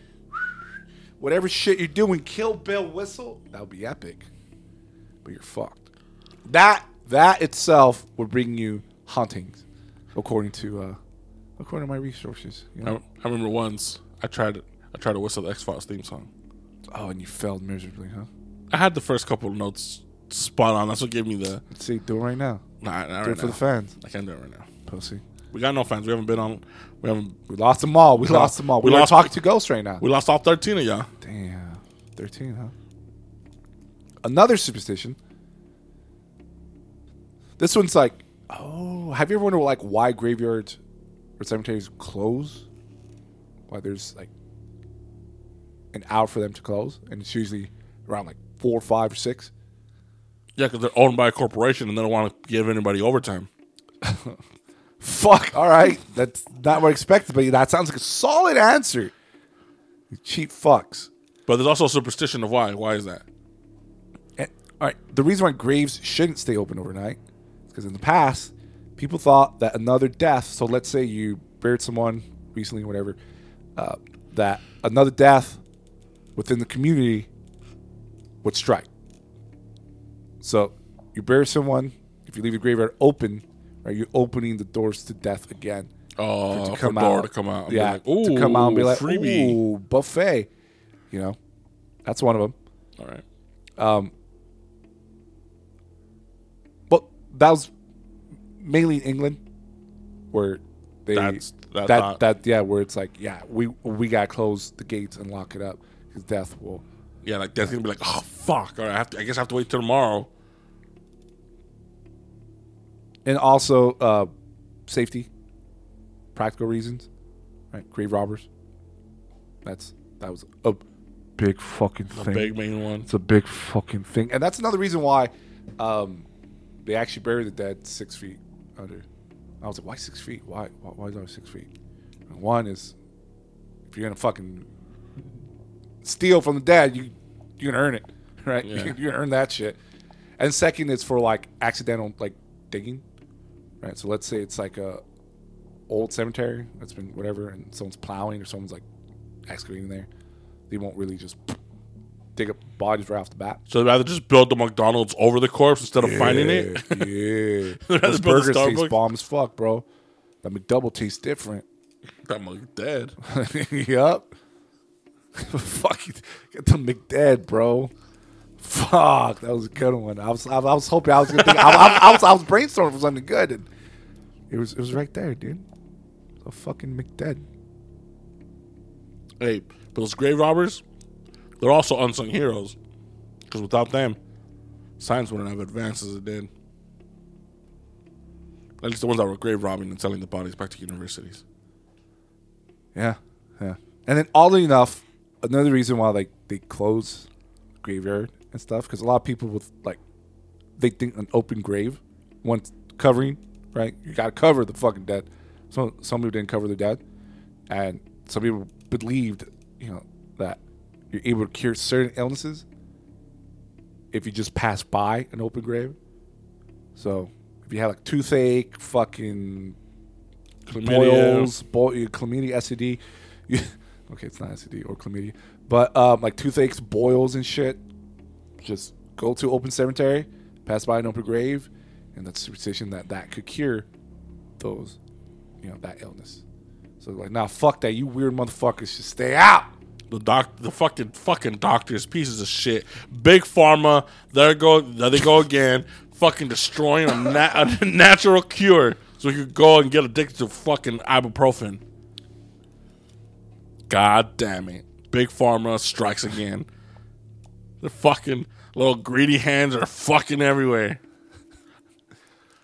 whatever shit you're doing, Kill Bill whistle, that would be epic. But you're fucked. That that itself would bring you hauntings, according to uh according to my resources. You I, know? I remember once I tried I tried to whistle the X Files theme song. Oh, and you failed miserably, huh? I had the first couple of notes spot on. That's what gave me the. Let's see, do it right now. Nah, not Do right it for now. the fans, I can't do it right now. pussy. We got no fans. We haven't been on. We haven't. We lost them all. We We lost lost- them all. we We, lost- talking to Ghost right now. We lost all thirteen of y'all. Damn. 13, huh? Another superstition. This one's like, oh, have you ever wondered like why graveyards or cemeteries close? Why there's like an hour for them to close, and it's usually around like four, five, or six. Yeah, because they're owned by a corporation and they don't want to give anybody overtime. (laughs) Fuck. All right, that's not what I expected, but that sounds like a solid answer. You cheap fucks. But there's also a superstition of why. Why is that? And- all right. The reason why graves shouldn't stay open overnight is because in the past, people thought that another death. So let's say you buried someone recently, or whatever, uh, that another death within the community would strike. So you bury someone. If you leave the graveyard open, right, you're opening the doors to death again. Oh, to for come door out, to come out. yeah, like, to come out and be like, freebie. "Ooh, buffet," you know, that's one of them. All right. Um, but that was mainly in England, where they That's- that's that not- that yeah, where it's like yeah, we we gotta close the gates and lock it up because death will. Yeah, like that's gonna be like, oh fuck. All right, I have to. I guess I have to wait till tomorrow. And also uh, safety, practical reasons, right? Grave robbers. That's that was a big fucking The thing. big main one. It's a big fucking thing, and that's another reason why um, they actually bury the dead six feet under. I was like, why six feet? Why? Why, why is it six feet? One is if you're gonna fucking steal from the dead, you you're gonna earn it, (laughs) right? Yeah. (laughs) You're gonna earn that shit. And second is for like accidental like digging, right? So let's say it's like a old cemetery that's been whatever, and someone's plowing or someone's like excavating there. They won't really just (sniffs) dig up bodies right off the bat. So they'd rather just build the McDonald's over the corpse instead of finding it. Yeah, (laughs) those burgers taste bomb as fuck, bro. That McDouble tastes different. that mug dead. yup. (laughs) Fuck. Get the McDead, bro. Fuck, that was a good one. I was, I, I was hoping I was gonna think. I, I, I was, I was brainstorming for something good, and it was, it was right there, dude. A fucking McDead. Hey, those grave robbers, they're also unsung heroes. Because without them, science wouldn't have advanced as it did. At least the ones that were grave robbing and selling the bodies back to universities. Yeah, yeah. And then oddly enough, another reason why like they close graveyard and stuff because a lot of people with like they think an open grave, one covering, right? You got to cover the fucking dead. Some some people didn't cover the dead, and some people believed, you know, that you're able to cure certain illnesses if you just pass by an open grave. So if you have like toothache, fucking Chlamydia. boils, boil, chlamydia, STD. You, okay, it's not STD or chlamydia, but um, like toothaches, boils, and shit. Just go to open cemetery, pass by an open grave, and that's superstition that that could cure those, you know, that illness. So like, nah, fuck that. You weird motherfuckers should stay out. The doc, the fucking fucking doctors, pieces of shit. Big pharma, there go, there they go again, fucking destroying a, na- (laughs) a natural cure, so you could go and get addicted to fucking ibuprofen. God damn it! Big pharma strikes again. The fucking little greedy hands are fucking everywhere.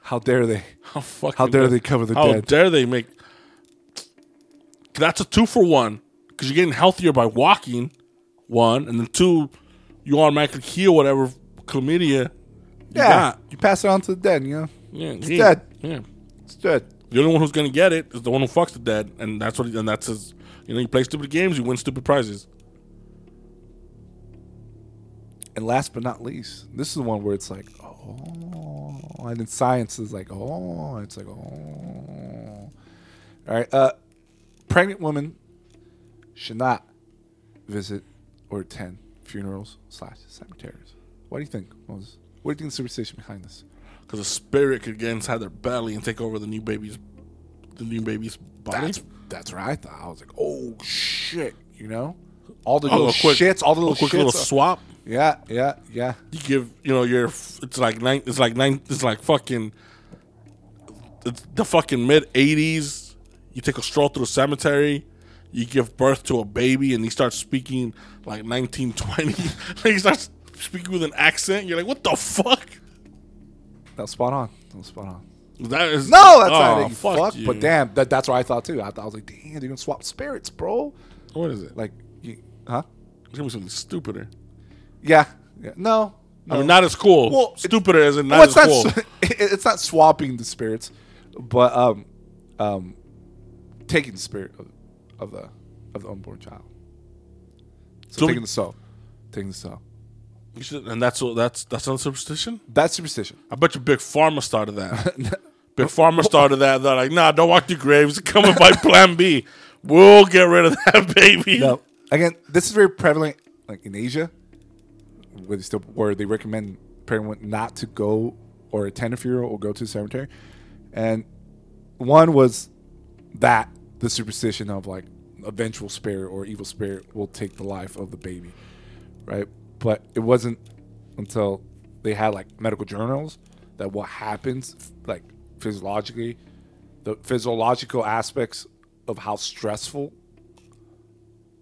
How dare they? How fucking How dare they cover the How dead? How dare they make? That's a two for one because you're getting healthier by walking. One and then two, you automatically heal whatever chlamydia. You Yeah, got. you pass it on to the dead. You know, yeah, it's dead. Yeah, It's dead. the only one who's gonna get it is the one who fucks the dead, and that's what. He, and that's his. You know, you play stupid games, you win stupid prizes. And last but not least, this is the one where it's like, oh, and then science is like, oh, it's like, oh. All right, uh, pregnant women should not visit or attend funerals slash cemeteries. What do you think? Moses? What do you think the superstition behind this? Because a spirit could get inside their belly and take over the new baby's, the new baby's body. That's that's what I thought. I was like, oh shit, you know, all the Oh, little quick- shits, all the a little quick shits. little swap. yeah, yeah, yeah. you give you know your it's like nine it's like nine it's like fucking it's the fucking mid 80s you take a stroll through the cemetery you give birth to a baby and he starts speaking like 1920 (laughs) like he starts speaking with an accent you're like what the fuck That was spot on. That was spot on. That is No, that's oh, not it. You fuck fuck. you. But damn, that, that's what I thought too. I thought I was like, damn, they're gonna swap spirits, bro. what is it like you, huh? give me something stupider Yeah. yeah. No. I mean not as cool Well, it- stupider as in not Well, as it's not. cool (laughs) it's not swapping the spirits, but um, um, taking the spirit of, of the of the unborn child. So, So- taking the soul, taking the soul. You should- and that's that's that's not superstition That's superstition. I bet you Big Pharma started that. (laughs) Big Pharma started that. They're like, nah, don't walk through graves. Come by Plan B. We'll get rid of that (laughs) baby. No, again, this is very prevalent, like in Asia, where they still where they recommend women not to go or attend a funeral or go to the cemetery, and one was that the superstition of like a vengeful spirit or evil spirit will take the life of the baby, right? But it wasn't until they had like medical journals that what happens like physiologically, the physiological aspects of how stressful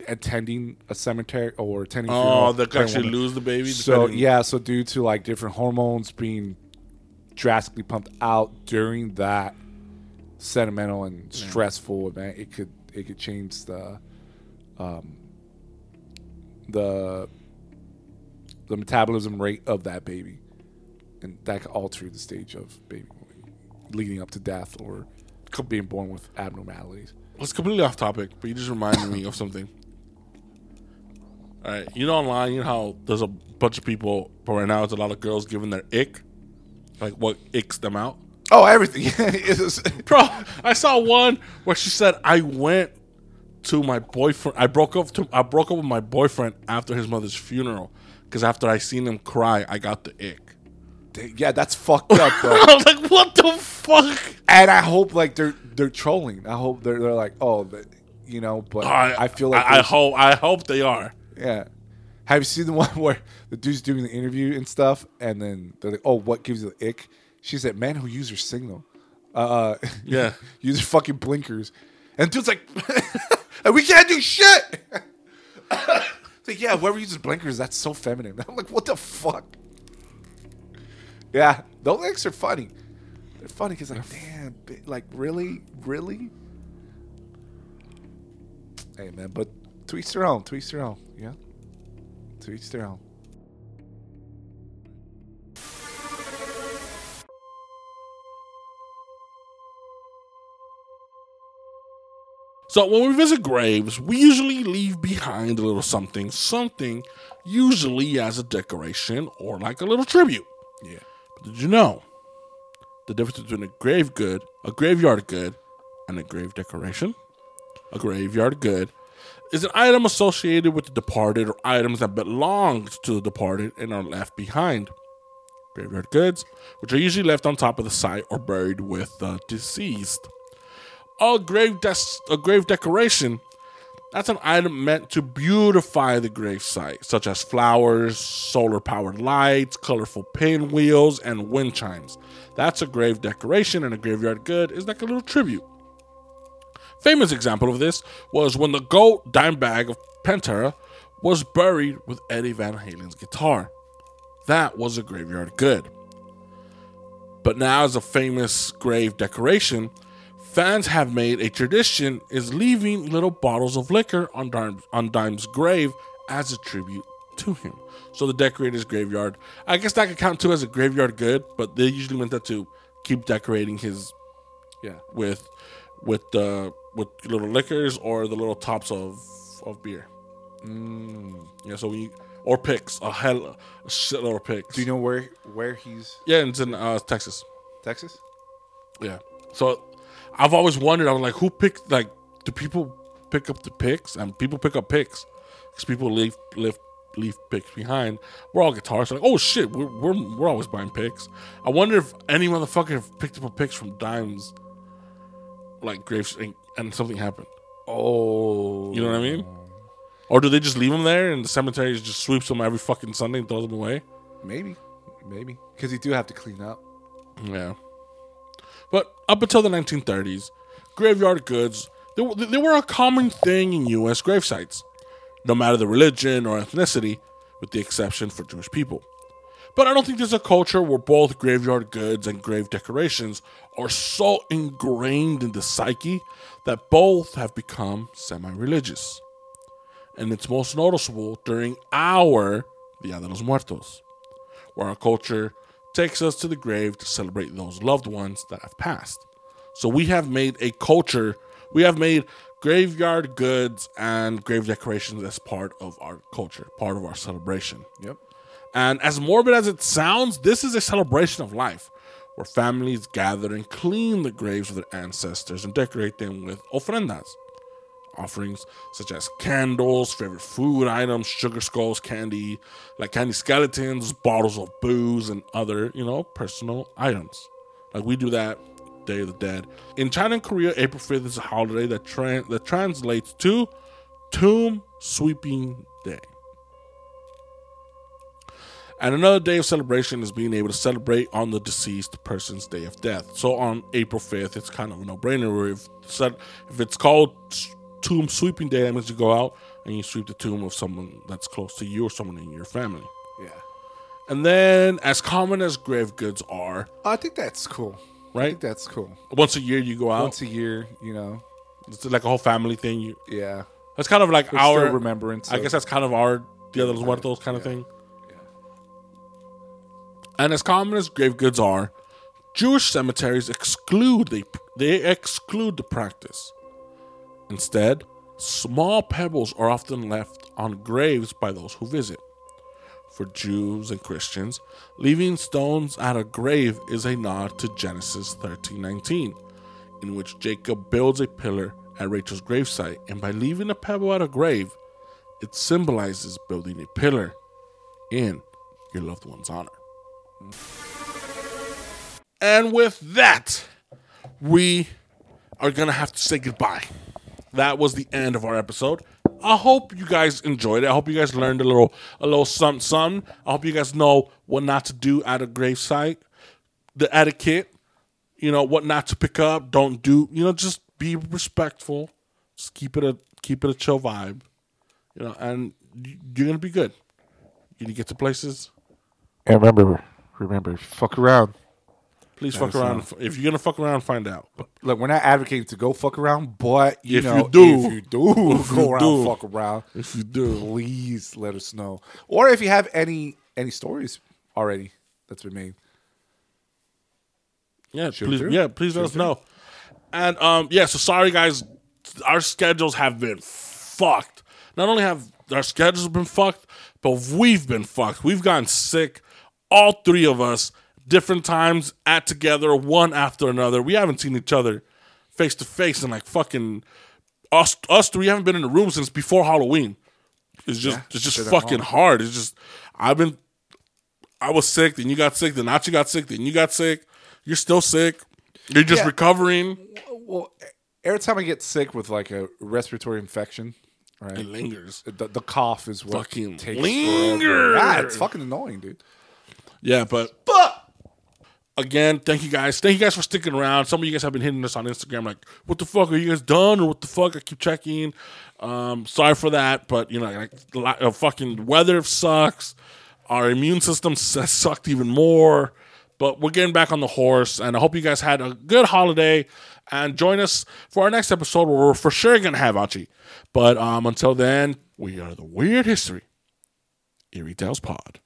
attending a cemetery or attending a Oh, funeral they actually lose the baby. So yeah, so due to like different hormones being drastically pumped out during that sentimental and stressful event, it could it could change the um the the metabolism rate of that baby, and that could alter the stage of baby leading up to death or being born with abnormalities. It's completely off topic, but you just reminded me of something. All right, you know online, you know how there's a bunch of people, but right now it's a lot of girls giving their ick, like what icks them out. Oh, everything. (laughs) It (laughs) Bro, I saw one where she said I went to my boyfriend. I broke up to I broke up with my boyfriend after his mother's funeral because after I seen him cry, I got the ick. yeah, that's fucked up, (laughs) bro. I was like, what the fuck? and I hope like they're they're trolling. I hope they're they're like, oh, the, you know. But I, feel like I, I hope I hope they are. Yeah. Have you seen the (laughs) one where the dude's doing the interview and stuff, and then they're like, "Oh, what gives you the ick?" She said, "Man who uses your signal, uh, (laughs) Yeah. uses fucking blinkers," and dude's like, we can't do shit." It's like, yeah, whoever uses blinkers, that's so feminine. (laughs) I'm like, what the fuck? Yeah, those icks are funny. They're funny because like, damn, like really, really. Hey man, but each their own. Each their own. Yeah. Each their own. So when we visit graves, we usually leave behind a little something, something usually as a decoration or like a little tribute. Yeah. But did you know the difference between a grave good, a graveyard good, and a grave decoration? A graveyard good is an item associated with the departed or items that belonged to the departed and are left behind. Graveyard goods, which are usually left on top of the site or buried with the deceased. A grave a grave decoration that's an item meant to beautify the grave site, such as flowers, solar powered lights, colorful pinwheels, and wind chimes. That's a grave decoration, and a graveyard good is like a little tribute. Famous example of this was when the GOAT Dimebag of Pantera was buried with Eddie Van Halen's guitar. That was a graveyard good. But now, as a famous grave decoration, fans have made a tradition is leaving little bottles of liquor on Dime, on Dime's grave as a tribute to him. So the decorator's graveyard, I guess that could count too as a graveyard good, but they usually meant that to keep decorating his Yeah. with with the with little liquors or the little tops of of beer. Mm. Yeah, so we or picks a hell a shitload of picks. Do you know where where he's Yeah, it's in uh, Texas. Texas? Yeah. So I've always wondered. I was like, who picks? Like, do people pick up the picks? And people pick up picks because people leave leave leave picks behind. We're all guitarists. Like, oh shit, we're we're, we're always buying picks. I wonder if any motherfucker picked up a picks from Dimes, like graves, and, and something happened. Oh. You know what I mean? Or do they just leave them there and the cemetery just sweeps them every fucking Sunday and throws them away? Maybe. Maybe. Because you do have to clean up. Yeah. But up until the 1930s, graveyard goods they, were- they were a common thing in U.S. gravesites, no matter the religion or ethnicity, with the exception for Jewish people. But I don't think there's a culture where both graveyard goods and grave decorations are so ingrained in the psyche that both have become semi religious. And it's most noticeable during our Dia de los Muertos where our culture takes us to the grave to celebrate those loved ones that have passed. So we have made a culture, we have made graveyard goods and grave decorations as part of our culture, part of our celebration. Yep. And as morbid as it sounds, this is a celebration of life where families gather and clean the graves of their ancestors and decorate them with ofrendas. Offerings such as candles, favorite food items, sugar skulls, candy, like candy skeletons, bottles of booze, and other, you know, personal items. Like we do that Day of the Dead. In China and Korea, April 5th is a holiday that, tran that translates to Tomb Sweeping Day. And another day of celebration is being able to celebrate on the deceased person's day of death. So on April 5th, it's kind of a no-brainer. If said- if it's called Tomb Sweeping Day, that means you go out and you sweep the tomb of someone that's close to you or someone in your family. Yeah. And then, as common as grave goods are, oh, I think that's cool. I right? think that's cool. Once a year you go out. Once a year, you know. It's like a whole family thing. You Yeah. that's kind of like our remembrance. I guess that's kind of our Dia de los Muertos kind of thing. Yeah. And as common as grave goods are, Jewish cemeteries exclude they they exclude the practice. Instead, small pebbles are often left on graves by those who visit. for Jews and Christians, leaving stones at a grave is a nod to Genesis 13:19, in which Jacob builds a pillar at Rachel's gravesite, and by leaving a pebble at a grave, it symbolizes building a pillar in your loved one's honor. And with that, we are gonna have to say goodbye. That was the end of our episode. I hope you guys enjoyed it. I hope you guys learned a little, a little something, something. I hope you guys know what not to do at a gravesite, the etiquette, you know what not to pick up. Don't do, you know, just be respectful. Just keep it a keep it a chill vibe, you know, and you're gonna be good. You're gonna get to places. And remember, remember, fuck around. Please fuck around. If you're gonna fuck around, find out. Look, we're not advocating to go fuck around, but you If know, you do. if you do (laughs) If go you around, do. fuck around, If you do, please let us know. Or if you have any any stories already that's been made. Yeah, Shoot please, through. yeah, please let us know. And um, yeah, so sorry guys, our schedules have been fucked. Not only have our schedules been fucked, but we've been fucked. We've gotten sick, all three of us, different times at together, one after another. We haven't seen each other face to face in like fucking us. Us three haven't been in the room since before Halloween. It's just, it's just fucking hard. It's just, I've been I was sick, then you got sick, then Nachi got sick, then you got sick. You're still sick. You're just Yeah. recovering. Well, every time I get sick with like a respiratory infection, right? It lingers. The, the cough is what Fucking takes linger. forever. Yeah, it's fucking annoying, dude. Yeah, but but again, thank you guys. Thank you guys for sticking around. Some of you guys have been hitting us on Instagram like, "What the fuck are you guys done?" or "What the fuck?" I keep checking. Um, sorry for that, but you know, like, the li- uh, fucking weather sucks. Our immune system (laughs) sucked even more. But we're getting back on the horse, and I hope you guys had a good holiday. And join us for our next episode where we're for sure gonna have Achi. But um, until then, we are the Weird History Eerie Tales Pod.